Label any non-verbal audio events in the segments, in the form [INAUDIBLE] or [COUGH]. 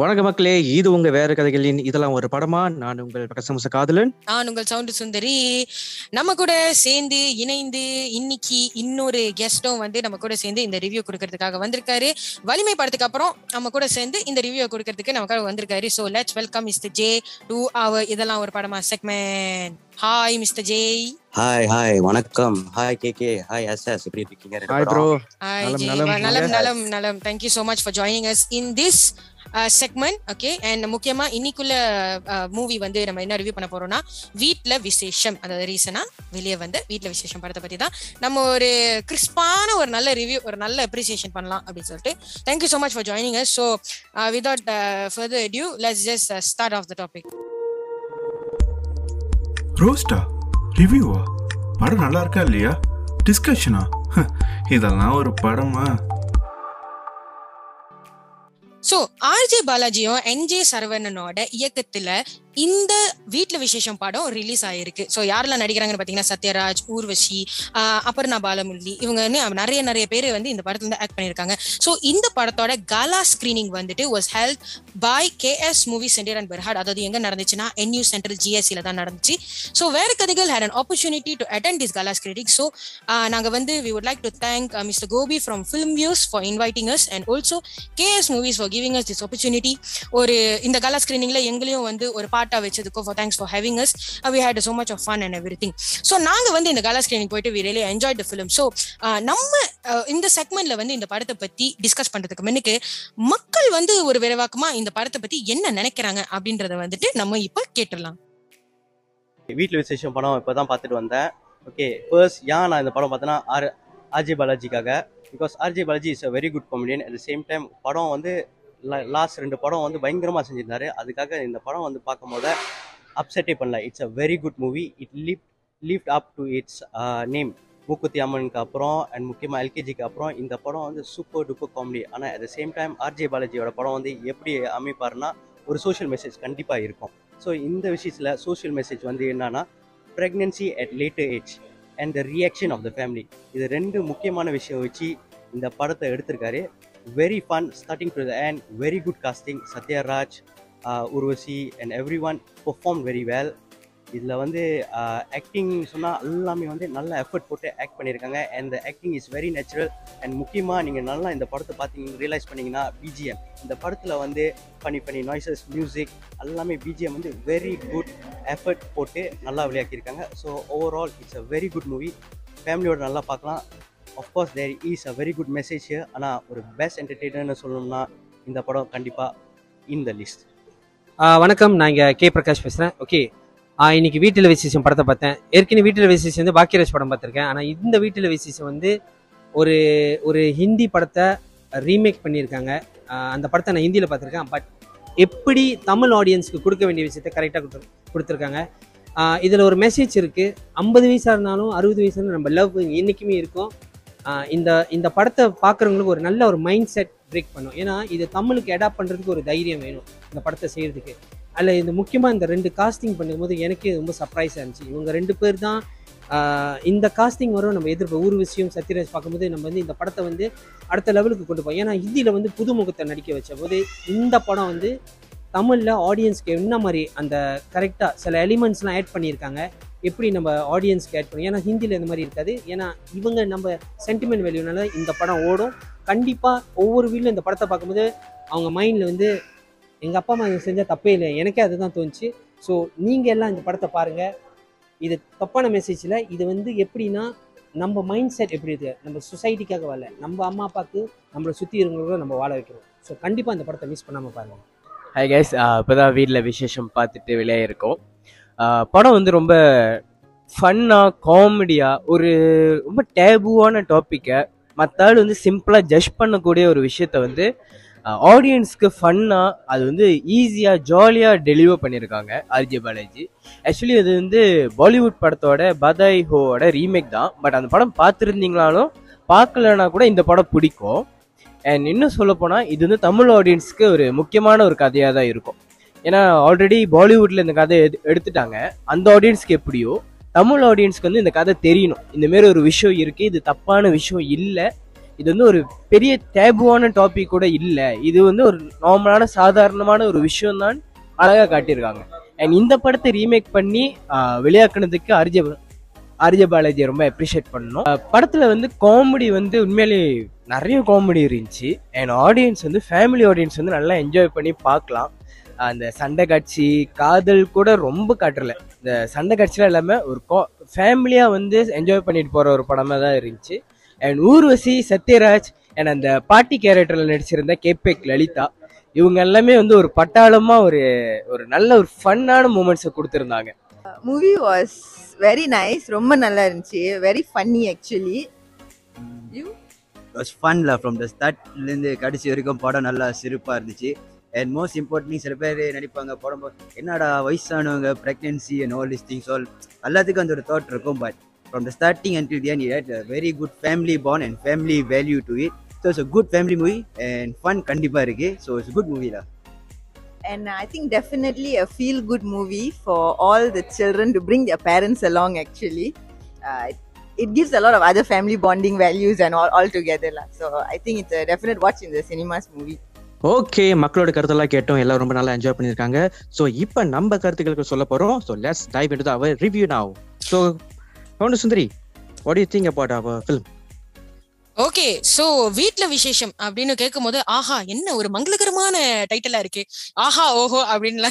வணக்கம் மக்களே இது உங்க வேற கதைகளின் இதெல்லாம் ஒரு படமா? நான் உங்கள் பக்கசமச காதலன். நான் உங்கள் சவுண்டு சுந்தரி. நம்ம கூட சேர்ந்து இணைந்து இன்னைக்கு இன்னொரு கெஸ்டும் வந்து நம்ம கூட சேர்ந்து இந்த ரிவ்யூ கொடுக்கறதுக்காக வந்திருக்காரு. வலிமை படத்துக்கு அப்புறம் நம்ம கூட சேர்ந்து இந்த ரிவ்யூ கொடுக்கறதுக்கு நமக்காக வந்திருக்காரு. So let's welcome mister J to our இதெல்லாம் ஒரு படமா segment hi mister J hi hi வணக்கம். Hi K K hi S S எப்படி இருக்கீங்க? ஹாய்? ப்ரோ ஹாய் நலம், நலம், நலம் நலம். நலம். Thank you so much for joining us in this segment okay and முக்கியமா இன்னைக்குள்ள மூவி uh, வந்து நம்ம என்ன ரிவ்யூ பண்ண போறோம்னா வீட்ல விசேஷம். அதாவது ரீசனா வெளியே வந்து வீட்ல விசேஷம் படத்தை பத்தி தான் நம்ம ஒரு கிறிஸ்பான ஒரு நல்ல ரிவ்யூ ஒரு நல்ல அப்ரிசியேஷன் பண்ணலாம் அப்படின்னு சொல்லிட்டு. Thank you so much for joining us so without further due let's just start off the topic ரோஸ்டா ரிவ்யூவா படம் நல்லா இருக்கா இல்லையா? டிஸ்கஷனா [LAUGHS] இதெல்லாம் ஒரு படமா? ஆர்ஜே பாலாஜியும் என்ஜே சரவணனோட இயக்கத்துல இந்த வீட்டுல விசேஷம் படம் ரிலீஸ் ஆயிருக்கு. ஸோ யாரெல்லாம் நடிக்கிறாங்கன்னு பார்த்தீங்கன்னா சத்யராஜ் ஊர்வஷி ஆஹ் அபர்ணா பாலமுரளி இவங்க நிறைய நிறைய பேர் வந்து இந்த படத்துல வந்து ஆக்ட் பண்ணியிருக்காங்க. ஸோ இந்த படத்தோட காலா ஸ்கிரீனிங் வந்துட்டு was held by KS Movie Centre and Berhad அதாவது எங்க நடந்துச்சுன்னா என்யூ சென்ட்ரல் ஜிஎஸ்சியில தான் நடந்துச்சு. ஸோ வேற கதைகள் had an opportunity to attend this gala screening so நாங்கள் வந்து we would like to thank mister Gopi from Film Views for inviting us and also KS Movies for giving us this opportunity ஒரு இந்த gala ஸ்கிரீனிங்ல எங்களையும் வந்து ஒரு பாட்டா வச்சதுக்கோ for thanks for having us we had so much of fun and everything so நாங்கள் வந்து இந்த கலா ஸ்கிரீனிங் போயிட்டு we really enjoy the film so நம்ம uh, இந்த செக்மெண்ட்ல வந்து இந்த படத்தை பத்தி டிஸ்கஸ் பண்றதுக்கு முன்னுக்கு மக்கள் வந்து ஒரு விரைவாக்கமா இந்த படத்தை பத்தி என்ன நினைக்கிறாங்க அப்படின்றத வந்துட்டு நம்ம இப்போ கேட்டுடலாம். வீட்டில் விசேஷம் படம் இப்போ தான் பார்த்துட்டு வந்தேன். ஓகே ஃபர்ஸ்ட் ஏன் நான் இந்த படம் பார்த்தேன்னா R RJ பாலாஜிக்காக. Because RJ Balaji is a very good comedian at the same time படம் வந்து லாஸ்ட் ரெண்டு படம் வந்து பயங்கரமாக செஞ்சிருந்தாரு. அதுக்காக இந்த படம் வந்து பார்க்கும்போது அப்செட்டே பண்ணல. It's a very good movie it lift lift up to its name மூக்குத்தி அம்மனுக்கு அப்புறம் அண்ட் முக்கியமாக எல்கேஜிக்கு அப்புறம் இந்த படம் வந்து சூப்பர் டூப்பர் காமெடி ஆனால் at the same time RJ பாலாஜியோட படம் வந்து எப்படி அமைப்பாருன்னா ஒரு சோஷியல் மெசேஜ் கண்டிப்பாக இருக்கும். ஸோ இந்த விஷயத்தில் சோஷியல் மெசேஜ் வந்து என்னன்னா pregnancy at later age and the reaction of the family இது ரெண்டு முக்கியமான விஷயம் வச்சு இந்த படத்தை எடுத்திருக்காரு. Very fun starting to the end very good casting Sathyaraj Urvashi and everyone perform very well இதில் வந்து uh, ஆக்டிங் சொன்னால் எல்லாமே வந்து நல்ல எஃபர்ட் போட்டு ஆக்ட் பண்ணியிருக்காங்க and the acting is very natural and முக்கியமாக நீங்கள் நல்லா இந்த படத்தை பார்த்தீங்க ரியலைஸ் பண்ணிங்கன்னா பிஜிஎம் இந்த படத்தில் வந்து பண்ணி பண்ணி நாய்ஸஸ் மியூசிக் எல்லாமே பிஜிஎம் வந்து வெரி குட் எஃபர்ட் போட்டு நல்லா விளையாக்கியிருக்காங்க. So overall it's a very good movie ஃபேமிலியோட நல்லா பார்க்கலாம். Of course there is a very good message ஆனால் ஒரு பெஸ்ட் என்டர்டெயினர்னு சொல்லணும்னா இந்த படம் கண்டிப்பாக இன் த லிஸ்ட் வணக்கம். நான் இங்கே கே. பிரகாஷ் பேசுகிறேன் ஓகே இன்னைக்கு வீட்டில் விசேஷம் படத்தை பார்த்தேன். ஏற்கனவே வீட்டில் விசேஷம் வந்து பாக்கியராஜ் படம் பார்த்துருக்கேன். ஆனால் இந்த வீட்டில் விசேஷம் வந்து ஒரு ஒரு ஹிந்தி படத்தை ரீமேக் பண்ணியிருக்காங்க. அந்த படத்தை நான் ஹிந்தியில் பார்த்துருக்கேன். பட் எப்படி தமிழ் ஆடியன்ஸ்க்கு கொடுக்க வேண்டிய விஷயத்தை கரெக்டாக கொடுத்து கொடுத்துருக்காங்க? இதில் ஒரு மெசேஜ் இருக்குது ஐம்பது வயசாக இருந்தாலும் அறுபது வயசாக இருந்தாலும் நம்ம லவ் என்றைக்குமே இருக்கும். இந்த இந்த படத்தை பார்க்குறவங்களுக்கு ஒரு நல்ல ஒரு மைண்ட் செட் பிரேக் பண்ணும். ஏன்னா இது தமிழுக்கு அடாப்ட் பண்ணுறதுக்கு ஒரு தைரியம் வேணும் இந்த படத்தை செய்கிறதுக்கு அதில் இந்த முக்கியமாக இந்த ரெண்டு காஸ்டிங் பண்ணும்போது எனக்கே ரொம்ப சர்ப்ரைஸாக இருந்துச்சு. இவங்க ரெண்டு பேர் தான் இந்த காஸ்டிங் வரும் நம்ம எதிர்ப்பு ஊர்வசியும் சத்யராஜ் பார்க்கும்போது நம்ம வந்து இந்த படத்தை வந்து அடுத்த லெவலுக்கு கொண்டு போவோம் ஏன்னா ஹிந்தியில் வந்து புதுமுகத்தை நடிக்க வச்ச போது இந்த படம் வந்து தமிழில் ஆடியன்ஸ்க்கு என்ன மாதிரி அந்த கரெக்டாக சில எலிமெண்ட்ஸ்லாம் ஆட் பண்ணியிருக்காங்க. எப்படி நம்ம ஆடியன்ஸ் கேட் பண்ணும் ஏன்னா ஹிந்தியில் இந்த மாதிரி இருக்காது. ஏன்னா இவங்க நம்ம சென்டிமெண்ட் வேல்யூனால இந்த படம் ஓடும். கண்டிப்பாக ஒவ்வொரு வீட்டிலும் இந்த படத்தை பார்க்கும்போது அவங்க மைண்டில் வந்து எங்கள் அப்பா அம்மா செஞ்சால் தப்பே இல்லை எனக்கே அதுதான் தோணுச்சு. ஸோ நீங்கள் எல்லாம் இந்த படத்தை பாருங்கள் இது தப்பான மெசேஜில் இது வந்து எப்படின்னா நம்ம மைண்ட் செட் எப்படி இருக்கு? நம்ம சொசைட்டிக்காக வரல நம்ம அம்மா அப்பாவுக்கு நம்மளை சுற்றி இருக்கிறவங்கள நம்ம வாழ வைக்கிறோம் ஸோ கண்டிப்பாக இந்த படத்தை மிஸ் பண்ணாமல் பாருங்கள் ஹாய் கைஸ் இப்போதான் வீட்டில் விசேஷம் பார்த்துட்டு வெளியே இருக்கோம். படம் வந்து ரொம்ப ஃபன்னாக காமெடியாக ஒரு ரொம்ப டேபுவான டாப்பிக்கை மற்ற ஆள் வந்து சிம்பிளாக ஜட்ஜ் பண்ணக்கூடிய ஒரு விஷயத்த வந்து ஆடியன்ஸ்க்கு ஃபன்னாக அது வந்து ஈஸியாக ஜாலியாக டெலிவர் பண்ணியிருக்காங்க ஆர்ஜே பாலாஜி. ஆக்சுவலி அது வந்து பாலிவுட் படத்தோட பதாய் ஹோவோட ரீமேக் தான். பட் அந்த படம் பார்த்துருந்தீங்களாலும் பார்க்கலனா கூட இந்த படம் பிடிக்கும். அண்ட் இன்னும் சொல்லப்போனால் இது வந்து தமிழ் ஆடியன்ஸ்க்கு ஒரு முக்கியமான ஒரு கதையாக தான் இருக்கும். ஏன்னா ஆல்ரெடி பாலிவுட்ல இந்த கதை எடு- எடுத்துட்டாங்க. அந்த ஆடியன்ஸ்க்கு எப்படியோ தமிழ் ஆடியன்ஸ்க்கு வந்து இந்த கதை தெரியணும். இந்த மாதிரி ஒரு விஷயம் இருக்கு இது தப்பான விஷயம் இல்லை. இது வந்து ஒரு பெரிய டேபுவான டாபிக் கூட இல்லை. இது வந்து ஒரு நார்மலான சாதாரணமான ஒரு விஷயம் தான் அழகாக காட்டியிருக்காங்க. அண்ட் இந்த படத்தை ரீமேக் பண்ணி விளையாக்குனதுக்கு வெளியாக்குனதுக்கு அரிஜ அரிஜ பாலாஜியை ரொம்ப அப்ரிஷியேட் பண்ணணும். படத்தில் வந்து காமெடி வந்து உண்மையிலே நிறைய காமெடி இருந்துச்சு. அண்ட் ஆடியன்ஸ் வந்து ஃபேமிலி ஆடியன்ஸ் வந்து நல்லா என்ஜாய் பண்ணி பார்க்கலாம். அந்த சண்டை காட்சி காதல் கூட ரொம்ப காட்டல. இந்த சண்டை காட்சிலாம் இல்லாமல் ஒரு ஃபேமிலியாக வந்து என்ஜாய் பண்ணிட்டு போகிற ஒரு படமாக தான் இருந்துச்சு. அண்ட் ஊர்வசி சத்யராஜ் அண்ட் அந்த பாட்டி கேரக்டரில் நடிச்சிருந்த கேபேக் லலிதா இவங்க எல்லாமே வந்து ஒரு பட்டாளமாக ஒரு ஒரு நல்ல ஒரு ஃபன்னான மூமெண்ட்ஸை கொடுத்துருந்தாங்க. மூவி வாஸ் வெரி நைஸ் ரொம்ப நல்லா இருந்துச்சு. வெரி ஃபன்னி ஆக்சுவலி வாஸ் ஃபன்ல ஃப்ரம் த ஸ்டார்ட்லேருந்து கடைசி வரைக்கும் படம் நல்லா சிறப்பாக இருந்துச்சு. அண்ட் மோஸ்ட் இம்பார்ட்லி சில பேர் நடிப்பாங்க படம் பா- என்னடா வயசானவங்க pregnancy and all this things all எல்லாத்துக்கும் அந்த ஒரு தாட் இருக்கும் but from the starting and the end it had a very good family bond and family value to it so it's a good family movie and fun கண்டிப்பாக இருக்கு so it's good movie தான் and I think definitely a feel good movie for all the children to bring their parents along actually. Uh, it gives a lot of other family bonding values and all, all together. lah. So I think it's a definite watch in the cinemas movie. Okay மக்களோட கருத்தெல்லாம் கேட்டோம். எல்லாரும் ரொம்ப நல்லா enjoy பண்ணியிருக்காங்க. So இப்போ நம்ம கருத்துக்களுக்கு சொல்ல போகிறோம் so let's dive into our review now so pound Sundari what you think about our film okay so வீட்ல விசேஷம் அப்படின்னு கேட்கும்போது ஆஹா என்ன ஒரு மங்களகரமான டைட்டிலா இருக்கு. ஆஹா ஓஹோ அப்படின்னு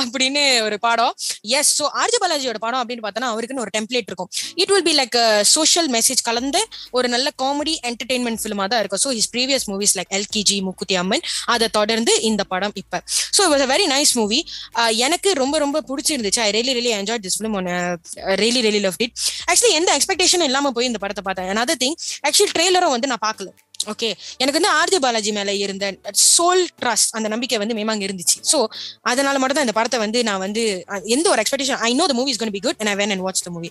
அப்படின்னு ஒரு படம். எஸ் சோ ஆர்ஜி பாலாஜியோட படம் அப்படின்னு பார்த்தோன்னா அவருக்குன்னு ஒரு டெம்ப்ளேட் இருக்கும். It will be like social message கலந்த ஒரு நல்ல காமெடி என்டர்டைன்மெண்ட் ஃபிலிமா தான் இருக்கும். So his previous movies like LKG Mookuthi Amman அதை தொடர்ந்து இந்த படம் இப்ப. So it was a very nice movie எனக்கு ரொம்ப ரொம்ப பிடிச்சிருந்துச்சு. I really really enjoy this film one really really love it actually எந்த எக்ஸ்பெக்டேஷன் இல்லாம போய் இந்த படத்தை பார்த்தேன். அனதர் திங் ஆக்சுவலி ட்ரெய்லரும் வந்து நான் பார்க்கல. ஓகே எனக்கு வந்து ஆர்ஜி பாலாஜி மேல இருந்த சோல் ட்ரஸ்ட் அந்த நம்பிக்கை வந்து மேமாங்க இருந்துச்சு. ஸோ அதனால மட்டும் தான் இந்த படத்தை வந்து நான் வந்து எந்த ஒரு expectation I know the movie is gonna be good and I went and watch the movie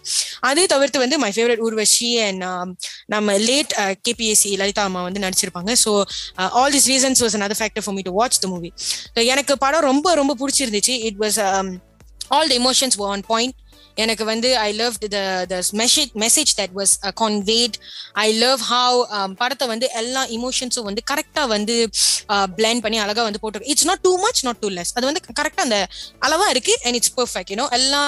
அதே தவிர்த்து வந்து மை ஃபேவரட் ஊர்வஷி அண்ட் நம்ம லேட் கேபிஎஸ்சி uh, லலிதா அம்மா வந்து நடிச்சிருப்பாங்க. So all this reasons was another factor for me to watch the movie எனக்கு படம் ரொம்ப ரொம்ப பிடிச்சிருந்துச்சு. It was all the emotions on point எனக்கு வந்து I love the the message message that was conveyed. I love how படத்தை வந்து எல்லா இமோஷன்ஸும் வந்து கரெக்டா வந்து uh, பிளெண்ட் பண்ணி அழகா வந்து போட்டிருக்கு it's not too much not too less அது வந்து கரெக்டா அந்த அளவா இருக்கு அண்ட் இட்ஸ் பெர்ஃபெக்ட் யூனோ எல்லா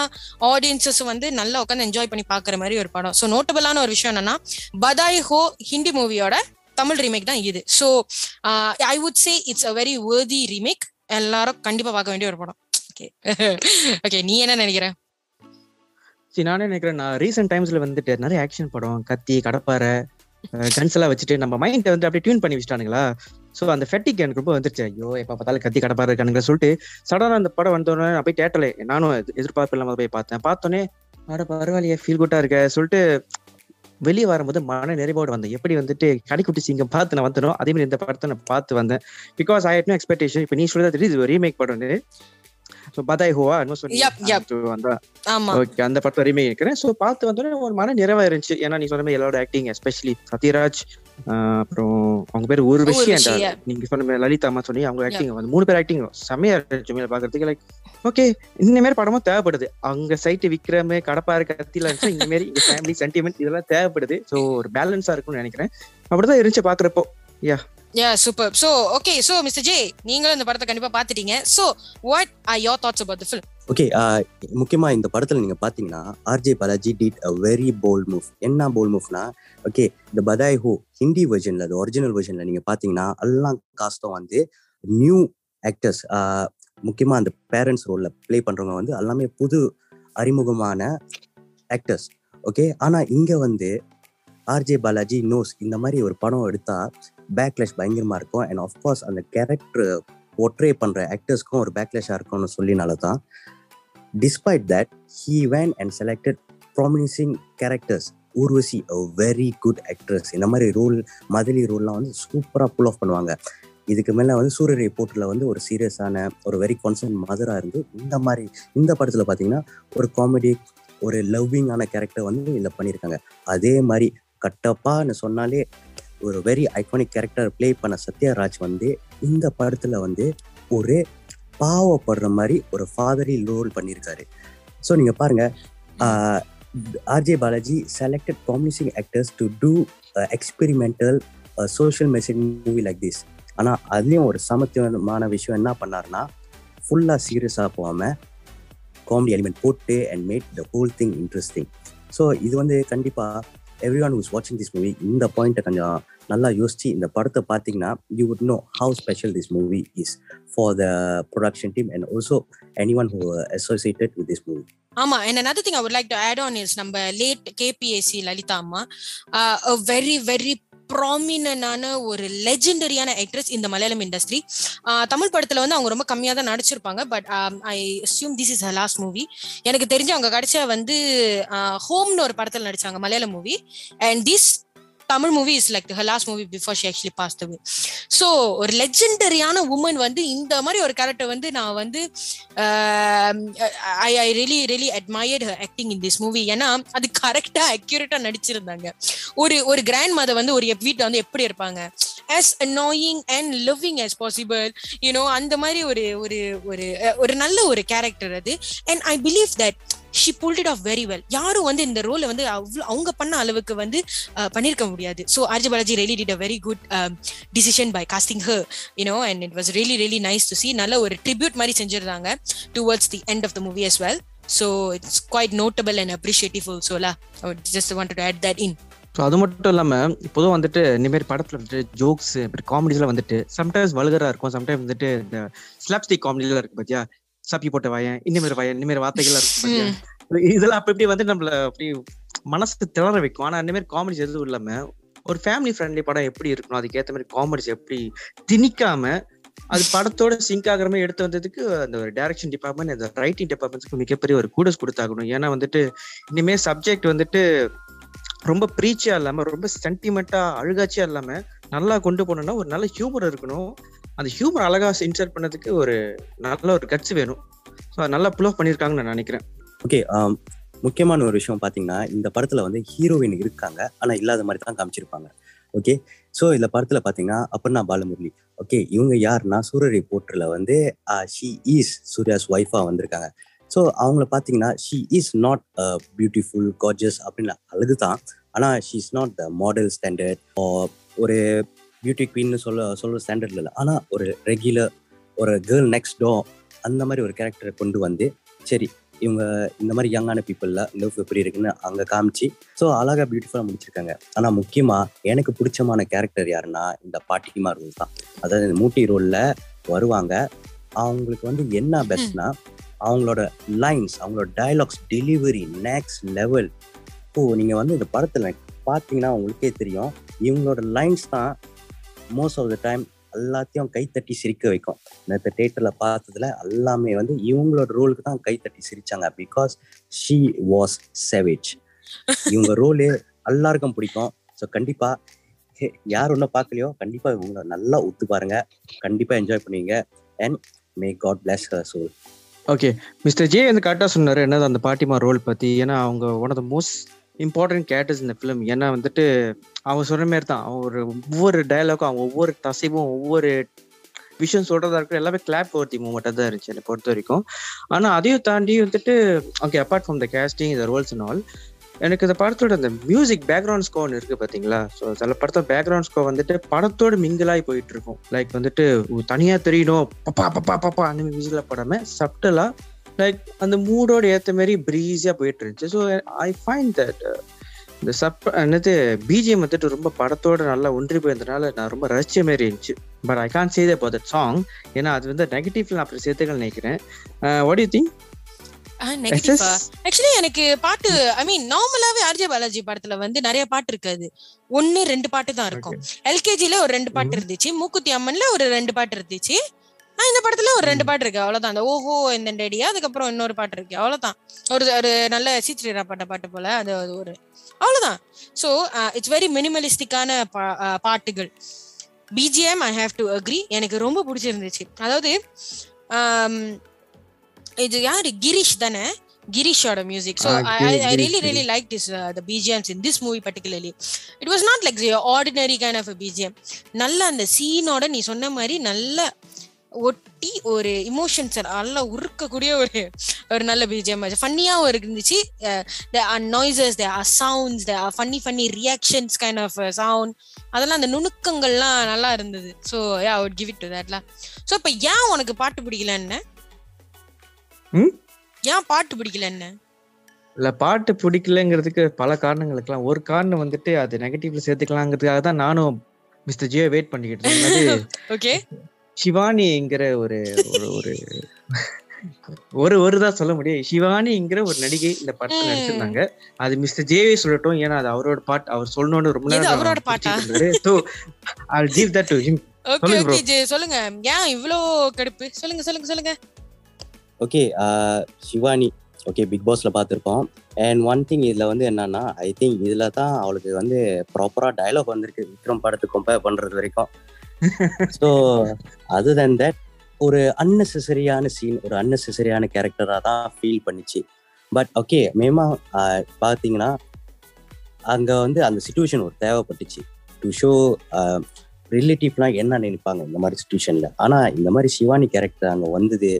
ஆடியன்ஸஸும் வந்து நல்லா உட்காந்து என்ஜாய் பண்ணி பாக்குற மாதிரி ஒரு படம். ஸோ நோட்டபிளான ஒரு விஷயம் என்னன்னா பதாய் ஹோ ஹிந்தி மூவியோட தமிழ் ரீமேக் தான் இது. So I would say it's a very worthy remake எல்லாரும் கண்டிப்பா பார்க்க வேண்டிய ஒரு படம். ஓகே ஓகே [LAUGHS] நீ என்ன நினைக்கிற? சரி நானே நினைக்கிறேன் நான் ரீசெண்ட் டைம்ஸ்ல வந்துட்டு நிறைய ஆக்ஷன் படம் கத்தி கடப்பாறை கன்ஸ் எல்லாம் வச்சுட்டு நம்ம மைண்டை வந்து அப்படியே டியூன் பண்ணி வச்சுட்டானுங்களா? ஸோ அந்த ஃபெட்டிக் எனக்கு ரொம்ப வந்துருச்சு. ஐயோ எப்போ பார்த்தாலும் கத்தி கடப்பாரு இருக்கானுங்க சொல்லிட்டு சடனாக அந்த படம் வந்தோடனே நான் போய் தேட்டல நானும் எதிர்பார்ப்பு இல்லாமல் போய் பார்த்தேன். பார்த்தோன்னே அட பரவாயில்லையே ஃபீல் குட்டா இருக்க சொல்லிட்டு வெளியே வரும்போது மன நிறைவோடு வந்தேன். எப்படி வந்துட்டு கடைக்குட்டி சிங்கம் பார்த்து நான் வந்தனோ அதே மாதிரி இந்த படத்தை நான் பார்த்து வந்தேன். Because I had no expectation இப்போ நீ சொல்றது இது ரீமேக் படம்னு. ஸோ பதாய் ஹோவா ஆமா. ஓகே அந்த படத்தை ரீமேக் இருக்கிறேன். ஸோ பார்த்து வந்தோடனே ஒரு மன நிறைவா இருந்துச்சு. ஏன்னா நீ சொன்ன மாதிரி எல்லாரோட ஆக்டிங் எஸ்பெஷலி சத்யராஜ் அப்புறம் அவங்க பேர் அண்ட் yeah. நீங்க சொன்ன மாதிரி லலிதா அம்மா சொன்னி அவங்க ஆக்டிங் வந்து மூணு பேர் ஆக்டிங் செம்மையா இருந்துச்சு மேல பாக்குறதுக்கு. லைக் ஓகே இந்த மாதிரி படமும் தேவைப்படுது. அங்க சைட்டு விக்ரம் கடப்பாரு கத்தில இருந்துச்சு. இந்த மாதிரி ஃபேமிலி சென்டிமெண்ட் இதெல்லாம் தேவைப்படுது. ஸோ ஒரு பேலன்ஸா இருக்கும்னு நினைக்கிறேன். அப்படிதான் இருந்துச்சு பாக்குறப்போ. Yeah yeah super so okay so mister J நீங்களும் இந்த படத்தை கண்டிப்பா பாத்துட்டீங்க so what are your thoughts about the film okay முக்கியமா இந்த படத்துல நீங்க பாத்தீங்கன்னா RJ Balaji did a very bold move என்ன போல்ட் மூவ்னா ஓகே இந்த பதாய் ஹோ ஹிந்தி வெர்ஷன்ல அது ஒரிஜினல் வெர்ஷன்ல நீங்க பாத்தீங்கன்னா எல்லாம் காஸ்டும் வந்து நியூ ஆக்டர்ஸ் uh, முக்கியமா அந்த பேரண்ட்ஸ் ரோல்ல ப்ளே பண்றவங்க வந்து எல்லாமே புது அறிமுகமான ஆக்டர்ஸ் ஓகே ஆனா இங்க வந்து ஆர்ஜே பாலாஜி நோஸ் இந்த மாதிரி ஒரு படம் எடுத்தா பேக்லேஷ் பயங்கரமா இருக்கும். அண்ட் ஆஃப்கோர்ஸ் அந்த கேரக்டர் ஒற்றை பண்ற ஆக்டர்ஸ்க்கும் ஒரு பேக்லேஷா இருக்கும்னு சொல்லினால தான் despite that he went and selected promising characters Urvashi a very good actress இந்த மாதிரி ரோல் மதுளி ரோல்லாம் வந்து சூப்பராக புல் ஆஃப் பண்ணுவாங்க. இதுக்கு மேலே வந்து சூரிய ரிப்போர்ட்டில் வந்து ஒரு சீரியஸான ஒரு வெரி கான்சன்ட் மதராக இருந்து இந்த மாதிரி இந்த படத்தில் பார்த்தீங்கன்னா ஒரு காமெடி ஒரு லவ்விங்கான கேரக்டர் வந்து இதில் பண்ணியிருக்காங்க அதே மாதிரி கட்டப்பான்னு சொன்னாலே ஒரு வெரி ஐகானிக் கேரக்டர் ப்ளே பண்ண சத்யராஜ் வந்து இந்த படத்துல வந்து ஒரு பாவப்படுற மாதிரி ஒரு ஃபாதரி ரோல் பண்ணியிருக்காரு ஸோ நீங்க பாருங்க ஆஹ், RJ Balaji selected promising actors to do uh, experimental uh, social message movie like this. ஆனா அதுலயும் ஒரு சமத்துவமான விஷயம் என்ன பண்ணாருன்னா ஃபுல்லா சீரியஸா போகாம காமெடி எலிமெண்ட் போட்டு and made the whole thing interesting so இது வந்து கண்டிப்பா எவ்ரி ஒன் ஹூஸ் வாட்சிங் திஸ் மூவி இந்த பாயிண்ட்டை கொஞ்சம் நல்லா யோசிச்சு இந்த படத்தை பார்த்தீங்கன்னா you would know how special this movie is for the production team and also any one who associated with this movie ஆமா and another thing I would like to add on is நம்ம late KPSC Lalitha அம்மா. Very very ப்ராமினான ஒரு லெஜெண்டரியான actress இந்த Malayalam industry Tamil படத்துல வந்து அவங்க ரொம்ப கம்மியாக தான் நடிச்சிருப்பாங்க. But I assume this is last movie எனக்கு தெரிஞ்சு அவங்க கடைசியா வந்து ஹோம்னு ஒரு படத்துல நடிச்சாங்க Malayalam movie and this Tamil movie is like last movie before she actually pass away. So ஒரு லெஜெண்டரியான உமன் வந்து இந்த மாதிரி ஒரு கேரக்டர் வந்து நான் வந்து I I really really admired acting in this movie ஏன்னா அது கரெக்டா அக்யூரேட்டா நடிச்சிருந்தாங்க. ஒரு ஒரு கிராண்ட் மதர் வந்து ஒரு வீட்டில் வந்து எப்படி இருப்பாங்க? As annoying and living as possible you know அந்த மாதிரி ஒரு ஒரு ஒரு ஒரு நல்ல ஒரு கேரக்டர் அது. And I believe that she pulled it off very well யாரும் வந்து இந்த ரோலை வந்து அவங்க பண்ண அளவுக்கு வந்து பண்ணிருக்க முடியாது. So RJ Balaji really did a very good decision by casting her you know and it was really really nice to see நல்ல ஒரு ட்ரிபியூட் மாதிரி செஞ்சிருந்தாங்க towards the end of the movie as well so it's quite notable and appreciative ஆல்சோலா just want to add that in so அது மட்டும் இல்லாமல் இப்போதும் வந்துட்டு இந்தமாரி படத்தில் வந்துட்டு ஜோக்ஸ் இப்படி காமெடிஸ்லாம் வந்துட்டு சம்டைம்ஸ் வல்கரா இருக்கும் சம்டைம்ஸ் வந்துட்டு இந்த ஸ்லாப்ஸ்டிக் காமெடிலாம் இருக்கு பார்த்தியா சப்பி போட்ட வாயன் இந்த மாதிரி வாயன் இருக்கு பாத்தியா? இதெல்லாம் அப்படி இப்படி வந்து நம்மள அப்படி மனசுக்கு திளற வைக்கும். ஆனா அந்த மாதிரி காமெடிஸ் எதுவும் இல்லாம ஒரு ஃபேமிலி ஃப்ரெண்ட்லி படம் எப்படி இருக்கணும்? அதுக்கேற்ற மாதிரி காமெடிஸ் எப்படி திணிக்காம அது படத்தோட சிங்க் ஆகிற மாதிரி எடுத்து வந்ததுக்கு அந்த ஒரு டைரக்ஷன் டிபார்ட்மெண்ட் அந்த ரைட்டிங் டிபார்ட்மெண்ட்ஸ்க்கு மிகப்பெரிய ஒரு கூடஸ் கொடுத்தாகணும். ஏன்னா வந்துட்டு இனிமே சப்ஜெக்ட் வந்துட்டு ரொம்ப ப்ரீச்சியா இல்லாம ரொம்ப சென்டிமெண்டா அழுகாச்சியா இல்லாம நல்லா கொண்டு போனோம்னா ஒரு நல்ல ஹியூமர் இருக்கணும். அந்த ஹியூமர் அழகாக இன்சர்ட் பண்ணதுக்கு ஒரு நல்ல ஒரு கட்ஸ் வேணும். ஸோ நல்லா புல் பண்ணியிருக்காங்கன்னு நான் நினைக்கிறேன். ஓகே um, முக்கியமான ஒரு விஷயம் பார்த்தீங்கன்னா இந்த படத்தில் வந்து ஹீரோயின் இருக்காங்க. ஆனால் இல்லாத மாதிரி தான் காமிச்சிருப்பாங்க. ஓகே ஸோ இந்த படத்தில் பார்த்தீங்கன்னா அப்பர்ணா பாலமுரளி. ஓகே இவங்க யாருன்னா சூரிய போற்றுல வந்து uh, ஷி ஈஸ் சூர்யாஸ் ஒய்ஃபாக வந்திருக்காங்க. ஸோ அவங்கள பார்த்தீங்கன்னா she is not beautiful gorgeous அப்படின்னு அழகு தான் ஆனால் she is not the model standard ஒரு பியூட்டி குவீன்னு சொல்ல சொல்ற ஸ்டாண்டர்ட்ல இல்லை. ஆனால் ஒரு ரெகுலர் ஒரு கேர்ள் நெக்ஸ்ட் டோ அந்த மாதிரி ஒரு கேரக்டரை கொண்டு வந்து சரி இவங்க இந்த மாதிரி யங்கான பீப்புளில் லவ் எப்படி இருக்குன்னு அங்கே காமிச்சு ஸோ அழகா பியூட்டிஃபுல்லாக முடிச்சிருக்காங்க. ஆனால் முக்கியமாக எனக்கு பிடிச்சமான கேரக்டர் யாருன்னா இந்த பாட்டிமா ரோல் தான். அதாவது இந்த மூட்டி ரோலில் வருவாங்க. அவங்களுக்கு வந்து என்ன பெஸ்ட்னா அவங்களோட லைன்ஸ் அவங்களோட டயலாக்ஸ் டெலிவரி நெக்ஸ்ட் லெவல் இப்போ நீங்கள் வந்து இந்த படத்தில் பார்த்தீங்கன்னா உங்களுக்கே தெரியும். இவங்களோட லைன்ஸ் தான் மோஸ்ட் ஆஃப் த டைம் எல்லாத்தையும் கைத்தட்டி சிரிக்க வைக்கும். இந்த தேட்டரில் பார்த்ததுல எல்லாமே வந்து இவங்களோட ரோலுக்கு தான் கைத்தட்டி சிரிச்சாங்க. பிகாஸ் ஷீ வாஸ் சேவேஜ் இவங்க ரோலு எல்லாருக்கும் பிடிக்கும். ஸோ கண்டிப்பாக ஹே, யார் ஒன்றும் பார்க்கலையோ கண்டிப்பாக இவங்க நல்லா ஒத்து பாருங்க. கண்டிப்பாக என்ஜாய் பண்ணுவீங்க. And may God bless soul okay mister J வந்து கரெக்டாக சொன்னார். என்னது அந்த பாட்டிமா ரோல் பற்றி ஏன்னா அவங்க one of the most important characters இந்த ஃபிலிம் ஏன்னா வந்துட்டு அவன் சொன்ன மாதிரி தான் அவன் ஒரு ஒவ்வொரு டயலாக்கும் அவன் ஒவ்வொரு தசைவும் ஒவ்வொரு விஷயம் சொல்றதா இருக்கிற எல்லாமே கிளாப் ஒர்த்தி மூமெண்ட்டாக தான் இருந்துச்சு என்னை பொறுத்த வரைக்கும். ஆனால் அதையும் தாண்டி வந்துட்டு okay apart from the casting the roles and all எனக்கு இந்த படத்தோட அந்த மியூசிக் பேக்ரவுண்ட் ஸ்கோர் இருக்கு பாத்தீங்களா? ஸோ சில படத்தோட பேக்ரவுண்ட் ஸ்கோர் வந்துட்டு படத்தோட மிங்கிலாகி போயிட்டு இருக்கும். லைக் வந்துட்டு தனியாக தனியா தெரியணும் பப்பா பப்பா பப்பா அந்த மாதிரி மியூசிக்ல படாம சப்டலா லைக் அந்த மூடோட ஏத்த மாதிரி ப்ரீஸியா போயிட்டு இருந்துச்சு. ஸோ ஐ ஃபைண்ட் தட் இந்த சப் என்னது பிஜிஎம் வந்துட்டு ரொம்ப படத்தோட நல்லா ஒன்றி போயிருந்தனால நான் ரொம்ப ரசிச்ச மாதிரி இருந்துச்சு. But I can't say that song ஏன்னா அது வந்து நெகட்டிவ்ல நான் அப்புறம் சேர்த்துக்கல் நினைக்கிறேன். வாட் யூ திங்க் ஆக்சுவலி எனக்கு பாட்டு ஐ மீன் நார்மலாவே ஆர்ஜே பாலாஜி படத்துல வந்து நிறைய பாட்டு இருக்காது. ஒன்னு ரெண்டு பாட்டு தான் இருக்கும். எல்கேஜில ஒரு ரெண்டு பாட்டு இருந்துச்சு. மூக்குத்தி அம்மன்ல ஒரு ரெண்டு பாட்டு இருந்துச்சு. இந்த படத்துல ஒரு ரெண்டு பாட்டு இருக்கு. அவ்வளவுதான். அந்த ஓஹோ இந்த டேடியா அதுக்கப்புறம் இன்னொரு பாட்டு இருக்கு. அவ்வளவுதான். ஒரு ஒரு நல்ல சீத்ரீரா பாட்ட பாட்டு போல. அது ஒரு அவ்வளவுதான். ஸோ இட்ஸ் வெரி மினிமலிஸ்டிக்கான பாட்டுகள். BGM I have to agree எனக்கு ரொம்ப பிடிச்சிருந்துச்சு. அதாவது இது யாரு? கிரீஷ் தானே? கிரீஷோட music so I really really. Like this the BGMs in this movie particularly it was not like ordinary kind of BGM நல்ல அந்த சீனோட நீ சொன்ன மாதிரி நல்ல ஒட்டி ஒரு இமோஷன்ஸ் நல்லா உருக்கக்கூடிய ஒரு ஒரு நல்ல பிஜிஎம் ஃபன்னியாவும் இருந்துச்சு. Noises they are sounds they are funny funny reactions kind of sound அதெல்லாம் அந்த நுணுக்கங்கள்லாம் நல்லா இருந்தது. So yeah would give it to that lah. So இப்போ ஏன் உனக்கு பாட்டு பிடிக்கல என்ன? ம்? ஏன் பாட்டு பிடிக்கல என்ன? இல்ல பாட்டு பிடிக்கலங்கிறதுக்கு பல காரணங்களுக்குலாம் ஒரு காரணம் வந்துட்டு அது நெகட்டிவ்ல சேர்த்துக்கலாங்கிறதுக்காக தான் நானும் மிஸ்டர் ஜியோ வெயிட் பண்ணிக்கிட்டு இருந்தேன். ஓகே [LAUGHS] சிவானிங்கிற ஒரு ஒரு ஒரு ஒரு ஒரு தான் சொல்ல முடியும். சிவானிங்கிற ஒரு நடிகை இந்த படத்துல. நடிச்சிருந்தாங்க. அது மிஸ்டர் ஜேவே சொல்லட்டும். ஏன்னா அது அவரோட பாட்டு அவர் சொல்லணும்னு ரொம்ப நேரம் அவரோட பாட்டா? So I give that to him okay சொல்லுங்க bro. ஓகே ஜே சொல்லுங்க. ஏன் இவ்ளோ கடுப்பு? சொல்லுங்க சொல்லுங்க சொல்லுங்க. ஓகே சிவானி ஓகே பிக் பாஸ்ல பார்த்துருக்கோம். அண்ட் ஒன் திங் இதுல வந்து என்னன்னா ஐ திங்க் இதுல தான் அவளுக்கு வந்து ப்ராப்பரா டயலாக் வந்திருக்கு. விக்ரம் படத்துக்கு கம்பேர் பண்றது வரைக்கும். ஸோ அது தன் தட் ஒரு அன்னெசரியான சீன் ஒரு அன்னெசரியான கேரக்டராக தான் ஃபீல் பண்ணிச்சு. பட் ஓகே மேமா பார்த்தீங்கன்னா அங்கே வந்து அந்த சுச்சுவேஷன் ஒரு தேவைப்பட்டுச்சு. டு ஷோ ரிலேட்டிவ்லாம் என்ன நினைப்பாங்க இந்த மாதிரி சுச்சுவேஷனில் ஆனால் இந்த மாதிரி சிவானி கேரக்டர் அங்கே வந்தது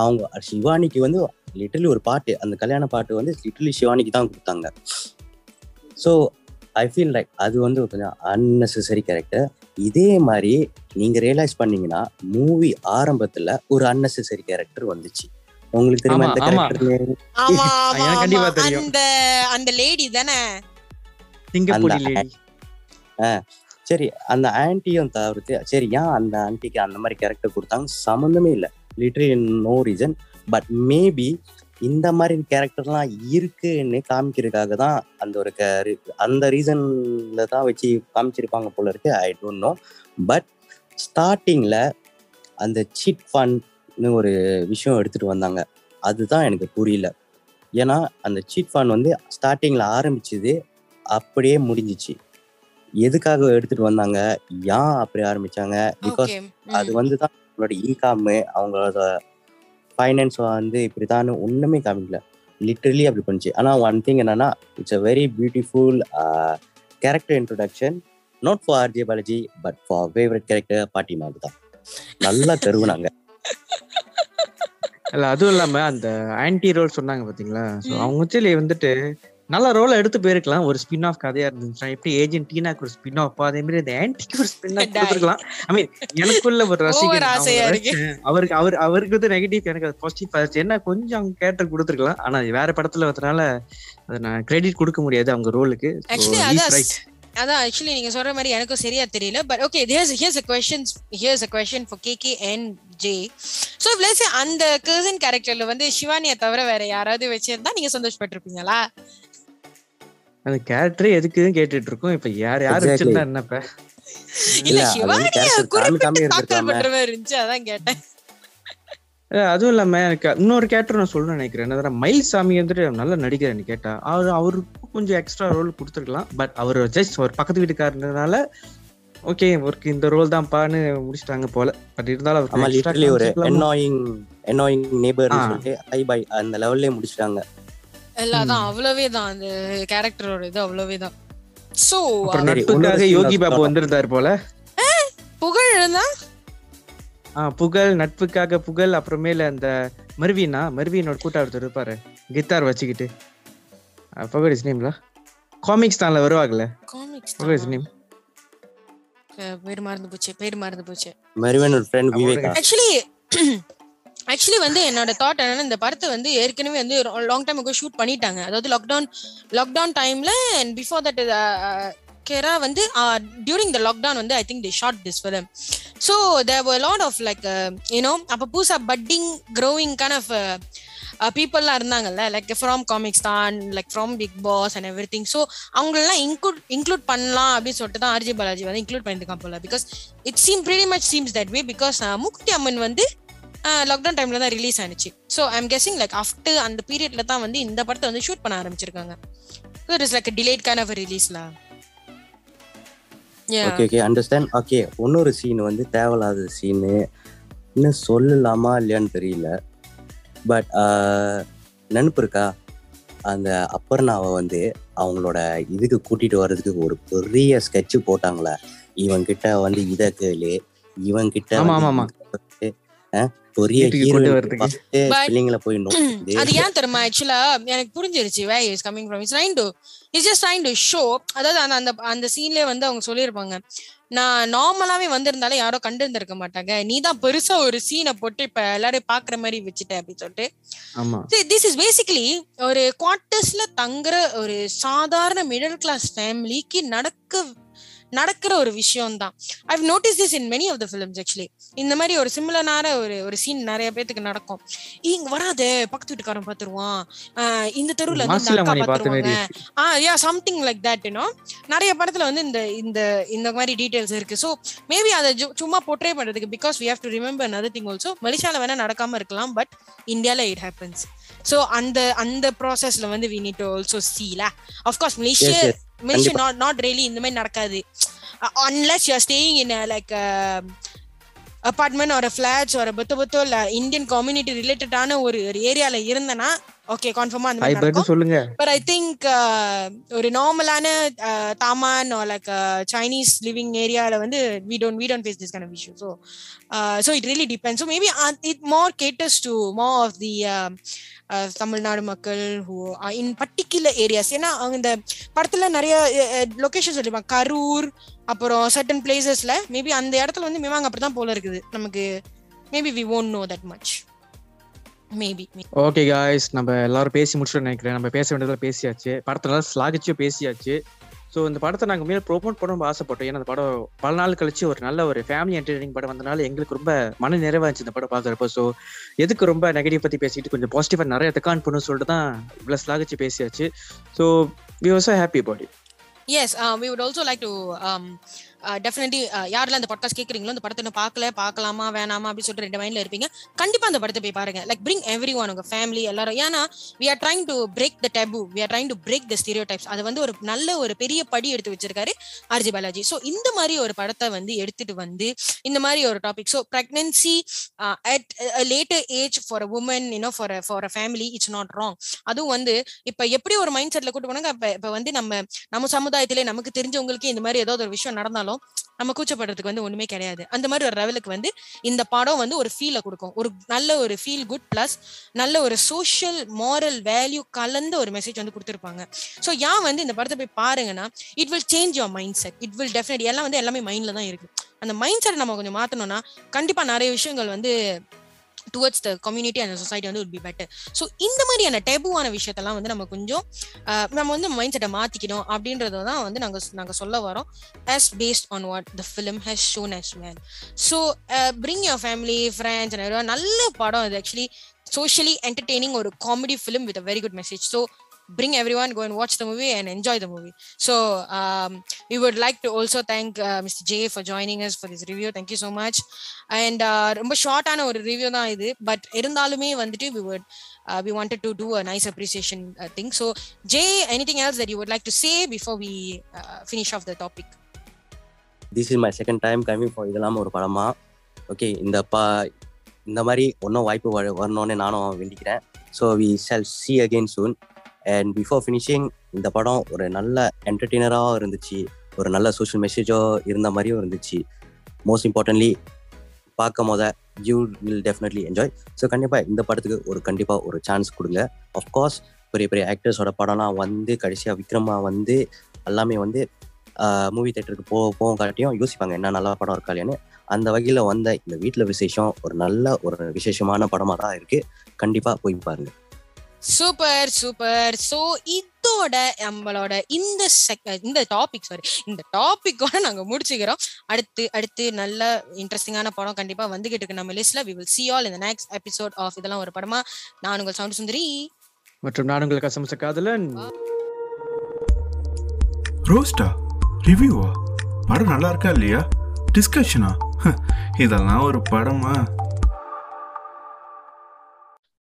அவங்க சிவானிக்கு வந்து லிட்டரலி ஒரு பாட்டு அந்த கல்யாண பாட்டு வந்து லிட்டரலி சிவானிக்கு தான் கொடுத்தாங்க. ஸோ ஐ ஃபீல் லைக் அது வந்து கொஞ்சம் அன்னெசரி கேரக்டர் இதே மாதிரி நீங்க ரியலைஸ் பண்ணீங்கன்னா மூவி ஆரம்பத்துல ஒரு அன்னெசரி கேரக்டர் வந்துச்சு. உங்களுக்கு தெரியுமா ஆமா. கேரக்டர். [LAUGHS] அந்த அந்த லேடி தானே? அந்த- சரி அந்த ஆன்ட்டியும் தவிர்த்து சரி ஏன் அந்த ஆன்ட்டிக்கு அந்த மாதிரி கேரக்டர் கொடுத்தாங்க சம்மந்தமே இல்லை. Literally no reason but maybe இந்த மாதிரி கேரக்டர்லாம் இருக்குன்னு காமிக்கிறதுக்காக தான் அந்த ஒரு அந்த ரீசன்ல தான் வச்சு காமிச்சிருப்பாங்க போல இருக்கு. ஐ டோன்ட் நோ பட் ஸ்டார்டிங்ல அந்த சீட் ஃபண்ட்னு ஒரு விஷயம் எடுத்துட்டு வந்தாங்க. அதுதான் எனக்கு புரியல. ஏன்னா அந்த சீட் ஃபண்ட் வந்து ஸ்டார்டிங்ல ஆரம்பிச்சது அப்படியே முடிஞ்சிச்சு. எதுக்காக எடுத்துட்டு வந்தாங்க? ஏன் அப்படி ஆரம்பிச்சாங்க? பிகாஸ் அது வந்து தான் அவங்களோட இன்கம் அவங்களோட ஃபைனான்ஸ் வந்து இப்படிதான் ஒண்ணுமே காமிக்கல. லிட்டரலி அப்படி பண்ணுச்சு ஆனா ஒன் திங் என்னன்னா it's a very beautiful character introduction not for RJ Balaji but for favourite character பாட்டி மாவு தான். நல்லா தருவுனாங்க [LAUGHS] இல்ல அதுவும் இல்லாம அந்த ஆன்டி ரோல் சொன்னாங்க பாத்தீங்களா. அவங்க வந்துட்டு நல்ல ரோலை எடுத்து போயிருக்கலாம். ஒரு ஸ்பின் ஆஃப் கதையா இருந்துச்சுன்னா எப்படி ஏஜென்ட் டீனாக்கு ஒரு ஸ்பின் ஆஃப் அதே மாதிரி இந்த ஆன்டிக்கு ஒரு ஸ்பின் ஆஃப். [LAUGHS] கொடுத்துருக்கலாம். ஐ மீன் எனக்குள்ள ஒரு. ரசிச்சேன். அவருக்கு அவர் அவருக்கு வந்து நெகட்டிவ் எனக்கு அது பாசிட்டிவ் ஆச்சு என்ன கொஞ்சம் கேரக்டர் கொடுத்துருக்கலாம். ஆனா வேற படத்துல வரதுனால அதை நான் கிரெடிட் கொடுக்க முடியாது அவங்க ரோலுக்கு அதான் ஆக்சுவலி நீங்க சொல்ற மாதிரி எனக்கும் சரியா தெரியல. But okay here's here's a question here's a question for K K and J so plus அந்த கர்சன் கேரக்டர்ல வந்து சிவானியை தவிர வேற யாராவது வச்சிருந்தா நீங்க சந்தோஷப்பட்டிருப்பீங்களா? அந்த கேரக்டரே எதுக்குன்னு கேட்டுட்டு இருக்கோம் இப்ப யார் யார். வச்சிருந்தா என்னப்ப இல்ல அதுவும் இல்லாம எனக்கு இன்னொரு கேரக்டர் நான் சொல்லணும்னு நினைக்கிறேன். என்னதுன்னா மயில் சாமி வந்துட்டு நல்ல நடிகர்னு கேட்டா. அவர் அவருக்கு கொஞ்சம் எக்ஸ்ட்ரா ரோல் கொடுத்துருக்கலாம். பட் அவர் ஜஸ்ட் ஒரு பக்கத்து வீட்டுக்காரனால ஓகே அவருக்கு இந்த ரோல் தான் பான்னு முடிச்சிட்டாங்க போல. பட் இருந்தாலும் லிட்டரலி ஒரு? Annoying annoying neighbour. சொல்லிட்டு ஹை பை அந்த லெவல்லே முடிச்சிட்டாங்க. இல்ல அதான் அவ்வளவே தான். அந்த கேரக்டரோட இது அவ்வளவே தான். சோ நட்புக்காக யோகி பாபு. வந்திருந்தாரு போல? புகழ் ஆஹ் புகழ் நட்புக்காக புகழ் அப்புறமேல அந்த மருவீனா? மருவீனோட கூட்டா ஒருத்தர் இருப்பாரு. கித்தார் வச்சுக்கிட்டு. பகட் இஸ் நேம்ல காமிக்ஸ் தான்ல வருவாங்கல்ல? காமிக்ஸ் பகட் இஸ் நேம் பேர் மறந்து போச்சு பேர் மறந்து போச்சு. மருவன் ஒரு ஃப்ரெண்ட் விவேகா. ஆக்சுவலி ஆக்சுவலி வந்து என்னோட தாட் என்னன்னா இந்த படத்தை வந்து ஏற்கனவே வந்து லாங் டைம் ஷூட் பண்ணிட்டாங்க. அதாவது லாக்டவுன் லாக்டவுன் டைம்ல அண்ட் பிஃபோர் தட் கேரா வந்து டியூரிங் த லாக்டவுன் வந்து I think the shot this film so there were lot of like you know அப்போ புதுசா பட்டிங் க்ரோவிங் கைண்ட் ஆஃப் பீப்புளெலாம் இருந்தாங்கல்ல லைக் ஃப்ரம் காமிக்ஸ் தான் like from Bigg Boss and every thing so அவங்களெல்லாம் include include பண்ணலாம் அப்படின்னு சொல்லிட்டு தான் ஆர்ஜி பாலாஜி வந்து இன்க்ளூட் பண்ணியிருக்கான் போல. Because it seem pretty much seems that way because Mookuthi Amman வந்து லாக்டவுன் டைம்ல தான் ரிலீஸ் ஆனிச்சு. So I'm guessing like after அந்த பீரியட்ல தான் வந்து இந்த படத்தை வந்து ஷூட் பண்ண ஆரம்பிச்சிருக்காங்க. It is like delayed kind of ரிலீஸ்ல okay okay understand okay இன்னொரு சீன் வந்து தேவையில்லாத சீனு இன்னும் சொல்லலாமா இல்லையான்னு தெரியல. பட் நினப்பு இருக்கா? அந்த அப்பர்னாவை வந்து அவங்களோட இதுக்கு கூட்டிட்டு வர்றதுக்கு ஒரு பெரிய ஸ்கெட்ச் போட்டாங்களே. இவன் கிட்ட வந்து இத கேளு. இவன் கிட்ட பெரிய பிள்ளைங்கள நோக்குது அது ஏன் தெரியுமா? ஆக்சுவலா எனக்கு புரிஞ்சிருச்சு way is coming from is trying to is just trying to show அதாவது அந்த அந்த அந்த சீன்லயே வந்து அவங்க சொல்லியிருப்பாங்க நான் நார்மலாவே வந்திருந்தாலே யாரோ கண்டு இருந்திருக்க மாட்டாங்க. நீ தான் பெருசா ஒரு சீனை போட்டு இப்ப எல்லாரும் பாக்குற மாதிரி வச்சுட்ட அப்படின்னு சொல்லிட்டு. ஆமா. திஸ் இஸ் பேசிக்கலி ஒரு குவார்டர்ஸ்ல தங்குற ஒரு சாதாரண மிடில் கிளாஸ் ஃபேமிலிக்கு நடக்க நடக்கிற ஒரு விஷயம் தான் I've notice this in many of the films actually இந்த மாதிரி ஒரு சிமிலரான ஒரு ஒரு சீன் நிறைய பேத்துக்கு நடக்கும். இங்க வராதே பக்கத்து வீட்டுக்காரன் பாத்துருவான். இந்த தெருவுல வந்து அக்கா பாத்துருவாங்க. ஆ yeah something like that you know நிறைய படத்துல வந்து இந்த இந்த இந்த மாதிரி டீடைல்ஸ் இருக்கு. ஸோ மேபி அதை சும்மா போர்ட்ரே பண்றதுக்கு because we have to remember another thing also மலேசியால வேணா நடக்காம இருக்கலாம் பட் இந்தியால இட் ஹேப்பன்ஸ் ஸோ அந்த அந்த ப்ராசஸ்ல வந்து வி நீட் டு ஆல்சோ சீல of course Malaysia Malaysia not not really இந்த மாதிரி நடக்காது. Unless you are staying in like apartment ஒரு ஃபிளாட்ஸ் ஒரு பொத்து பொத்தோ இல்ல இந்தியன் கம்யூனிட்டி ரிலேட்டடான ஒரு ஒரு ஏரியால இருந்தனா ஓகே கன்ஃபார்மா அந்த மாதிரி சொல்லுங்க. பட் ஐ திங்க் ஒரு நார்மலான தாமான் லைக் சைனீஸ் லிவிங் ஏரியால வந்து we don't we don't face this kind of issue so so it really depend so maybe it more caters to more of the Tamil Nadu மக்கள் who in particular areas ஏன்னா இந்த படத்துல நிறைய location சொல்லிருப்பாங்க. கரூர் அப்புறம் certain பிளேசஸ்ல maybe அந்த இடத்துல வந்து மேவாங்க அப்படிதான் போல இருக்குது. நமக்கு maybe we won't know that much maybe okay guys நம்ம எல்லாரும் பேசி முடிச்சுட்டு நினைக்கிறேன். நம்ம பேச வேண்டியதெல்லாம் பேசியாச்சு. படத்துல ஸ்லாகிச்சும் பேசியாச்சு. ஸோ இந்த படத்தை நாங்கள் மேலே ப்ரோமோட் பண்ணணும் ஆசைப்பட்டோம். ஏன்னா அந்த படம் பல நாள் கழிச்சு ஒரு நல்ல ஒரு ஃபேமிலி என்டர்டெய்னிங் படம் வந்தனால எங்களுக்கு ரொம்ப மன நிறைவாச்சு இந்த படம் பார்க்குறப்போ. ஸோ எதுக்கு ரொம்ப நெகட்டிவ் பற்றி பேசிட்டு கொஞ்சம் பாசிட்டிவாக நிறைய தெக்கான் பண்ணணும்னு சொல்லிட்டு தான் இவ்வளோ ஸ்லாகிச்சு பேசியாச்சு so we was happy Yes, uh, we would also like to um, definitely யாரெல்லாம் அந்த பாட்காஸ்ட் கேட்குறீங்களோ அந்த படத்தை பார்க்கல பார்க்கலாமா வேணாமா அப்படின்னு சொல்லிட்டு ரெண்டு மைண்ட்ல இருப்பீங்க. கண்டிப்பா அந்த படத்தை போய் பாருங்க. லைக் பிரிங் எவ்ரி ஒன் உங்க ஃபேமிலி எல்லாரும். ஏன்னா we are trying to break the taboo we are trying to break the stereotypes அது வந்து ஒரு நல்ல ஒரு பெரிய படி எடுத்து வச்சிருக்காரு ஆர்ஜி பாலாஜி ஸோ இந்த மாதிரி ஒரு படத்தை வந்து எடுத்துட்டு வந்து இந்த மாதிரி ஒரு topic so pregnancy at later age for a woman you know for for a family it's not wrong அதுவும் வந்து இப்போ எப்படி ஒரு மைண்ட் செட்ல கூட்டு போனாங்க? இப்போ வந்து நம்ம நம்ம சமுதாயத்திலே நமக்கு தெரிஞ்சவங்களுக்கு இந்த மாதிரி ஏதாவது ஒரு விஷயம் நடந்தாலும் நம்ம கூச்சப்படுறதுக்கு வந்து ஒண்ணுமே கிடையாது. அந்த மாதிரி ஒரு லெவலுக்கு வந்து இந்த படம் வந்து ஒரு ஃபீலை கொடுக்கும். ஒரு நல்ல ஒரு ஃபீல் குட் பிளஸ் நல்ல ஒரு சோஷியல் மாரல் வேல்யூ கலந்த ஒரு மெசேஜ் வந்து கொடுத்துருப்பாங்க. ஸோ ஏன் வந்து இந்த படத்தை போய் பாருங்கன்னா it will change your mindset it will definite எல்லாம் வந்து எல்லாமே மைண்ட்ல தான் இருக்கு. அந்த மைண்ட் செட் நம்ம கொஞ்சம் மாத்தணும்னா கண்டிப்பா நிறைய விஷயங்கள் வந்து towards the community and society வந்து உட் பி பெட்டர் ஸோ இந்த மாதிரியான டெபுவான விஷயத்தெல்லாம் வந்து நம்ம கொஞ்சம் நம்ம வந்து மைண்ட் செட்டை மாற்றிக்கணும் அப்படின்றத தான் வந்து நாங்கள் நாங்கள் சொல்ல வரோம் as based on what the film has shown has man so bring your family friends நல்ல படம் இது ஆக்சுவலி சோஷியலி என்டர்டெய்னிங் ஒரு comedy film with a very good message so bring everyone go and watch the movie and enjoy the movie so um, we would like to also thank uh, mr j for joining us for this review thank you so much and uh, ரொம்ப ஷார்ட்டான ஒரு review தான் இது but இருந்தாலுமே வந்துட்டு we would uh, we wanted to do a nice appreciation uh, thing so jay anything else that you would like to say before we uh, finish off the topic this is my second time coming for இதெல்லாம் ஒரு படமா okay இந்த பா இந்த மாதிரி ஒன்றும் வாய்ப்பு வரணும்னு நானும் வேண்டிக்கிறேன் so we shall see again soon and before finishing இந்த படம் ஒரு நல்ல என்டர்டெய்னராகவும் இருந்துச்சு. ஒரு நல்ல சோஷியல் மெசேஜோ இருந்த மாதிரியும் இருந்துச்சு. மோஸ்ட் இம்பார்ட்டன்ட்லி பார்க்கும் போத you will definitely enjoy so கண்டிப்பாக இந்த படத்துக்கு ஒரு கண்டிப்பாக ஒரு சான்ஸ் கொடுங்க. அஃப்கோர்ஸ் பெரிய பெரிய ஆக்டர்ஸோட படம்லாம் வந்து கடைசியாக விக்ரமா வந்து எல்லாமே வந்து மூவி தேட்டருக்கு போக போகும் காட்டியும் யோசிப்பாங்க என்ன நல்ல படம் இருக்கா இல்லையான்னு? அந்த வகையில் வந்த இந்த வீட்டில் விசேஷம் ஒரு நல்ல ஒரு விசேஷமான படமாக தான் இருக்குது கண்டிப்பாக போய் பாருங்கள் சூப்பர் சூப்பர் சோ இதோட நம்மளோட இந்த sec- இந்த டாபிக் சாரி இந்த டாபிக்கோட நாங்க முடிச்சுக்கிறோம். அடுத்து அடுத்து நல்ல இன்ட்ரெஸ்டிங்கான படம் கண்டிப்பா வந்துகிட்டு இருக்கு நம்ம லிஸ்ட்ல we will see all in the next episode of இதெல்லாம் ஒரு படமா. நான் உங்கள் சவுண்ட் சுந்தரி. மற்றும் நான் உங்களுக்கு கசமச காதலன் ரோஸ்டா ரிவ்யூவா? படம் நல்லா இருக்கா இல்லையா? டிஸ்கஷனா [LAUGHS] இதெல்லாம் ஒரு படமா?